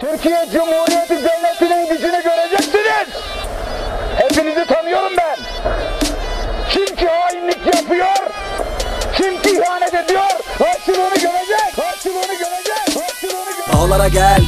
Türkiye Cumhuriyeti Devleti'nin gücünü göreceksiniz. Hepinizi tanıyorum ben. Kim ki hainlik yapıyor, kim ki ihanet ediyor, karşılığını görecek, karşılığını görecek, karşılığını görecek. Dağlara gel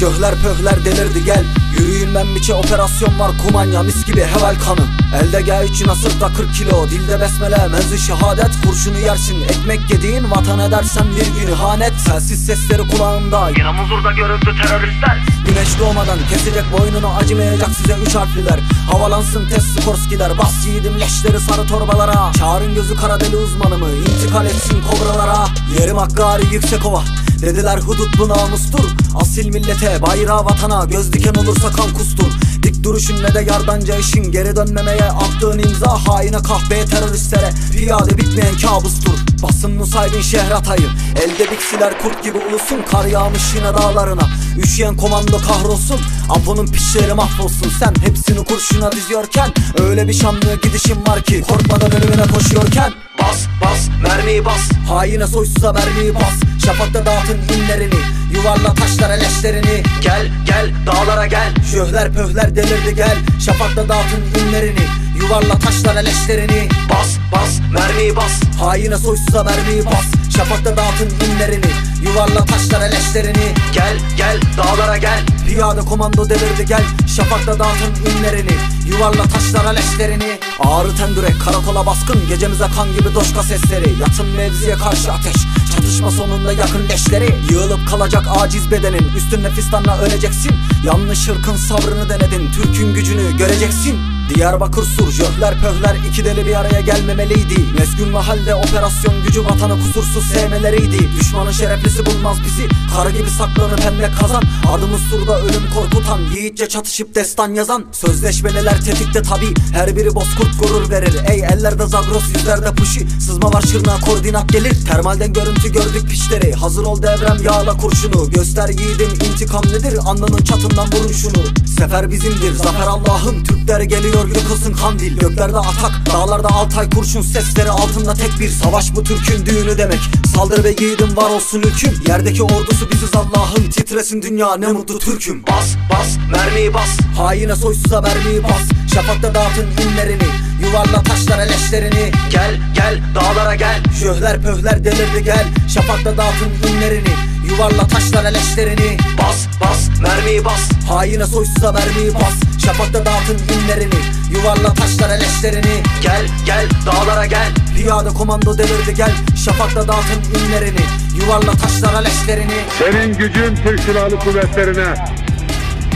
Şöhler pöhler delirdi gel Yürüyün ben biçe operasyon var kumanya mis gibi heval kanı. Elde G3 nasırda 40 kilo Dilde besmele menzi şehadet Kurşunu yersin. Ekmek yediğin vatan edersen bir gün ihanet. Telsiz sesleri kulağımda Yine muzurda görüldü teröristler. Güneş doğmadan kesecek boynunu acımayacak size üç harfliler. Havalansın test Skorskiler Bas yiğidim leşleri sarı torbalara. Çağırın gözü kara deli uzmanımı intikal etsin kobralara. Yerim Hakkari yüksek ova Dediler hudut bu namustur. Asil millete bayrağı vatana Göz diken olursa kan kustur. Dik duruşun ne de yardanca işin. Geri dönmemeye attığın imza Haine kahveye teröristlere. Piyade bitmeyen kabustur. Basın Nusaybin Şehratay'ı. Elde biksiler kurt gibi ulusun Kar yağmış yine dağlarına. Üşüyen komando kahrolsun Apo'nun pişleri mahvolsun. Sen hepsini kurşuna diziyorken Öyle bir şanlı gidişin var ki Korkmadan ölümüne koşuyorken. Bas bas mermiyi bas Haine soysuza mermiyi bas. Şafakta dağıtın inlerini. Yuvarla taşlara leşlerini. Gel gel dağlara gel. Şöhler pöhler delirdi gel. Şafakta dağıtın inlerini. Yuvarla taşlara leşlerini. Bas bas mermiyi bas. Haine soysuza mermiyi bas. Şafakta dağıtın inlerini. Yuvarla taşlara leşlerini. Gel gel dağlara gel Piyade komando delirdi gel. Şafakta dağıtın inlerini. Yuvarla taşlara leşlerini. Ağrı tendürek karakola baskın. Gecemize kan gibi doşka sesleri. Yatın mevziye karşı ateş. Çatışma sonunda yakın leşleri. Yığılıp kalacak aciz bedenin. Üstün nefistanla öleceksin. Yanlış ırkın sabrını denedin. Türk'ün gücünü göreceksin Diyarbakır sur jöhler pöhler iki deli bir araya gelmemeliydi. Meskun mahalle operasyon gücü vatanı kusursuz sevmeleriydi. Düşmanın şereflisi bulmaz bizi Kara gibi saklanıp hem de kazan. Adımız surda ölüm korkutan Yiğitçe çatışıp destan yazan. Sözleşmeliler tetikte tabi Her biri bozkurt gurur verir. Ey ellerde zagros yüzlerde puşi Sızma var şırnağa koordinat gelir. Termalden görüntü gördük piçleri Hazır ol devrem yağla kurşunu. Göster yiğidim intikam nedir? Alnının çatından vurun şunu Sefer bizimdir zafer Allah'ın. Türkler geliyor yıkılsın kandil Göklerde atak dağlarda altay kurşun Sesleri altında tek bir savaş bu Türk'ün düğünü demek. Saldır ve yiğidim var olsun hüküm Yerdeki ordusu biziz Allah'ın Titresin dünya ne mutlu Türk'üm. Bas bas mermiyi bas Haine soysuza mermiyi bas Şafakta dağıtın inlerini Yuvarla taşlara leşlerini Gel gel dağlara gel Şöhler pöhler delirdi gel Şafakta dağıtın inlerini Yuvarla taşlara leşlerini Bas bas mermiyi bas Haine soysuza mermiyi bas Şafakta dağıtın inlerini Yuvarla taşlara leşlerini Gel gel dağlara gel Piyade komando delirdi gel Şafakta dağıtın inlerini Yuvarla taşlara leşlerini Senin gücün Türk Silahlı Kuvvetleri'ne,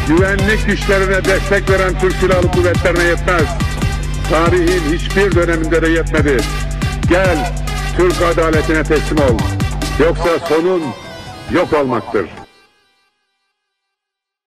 güvenlik güçlerine destek veren Türk Silahlı Kuvvetlerine yetmez. Tarihin hiçbir döneminde de yetmedi. Gel, Türk adaletine teslim ol. Yoksa sonun yok olmaktır.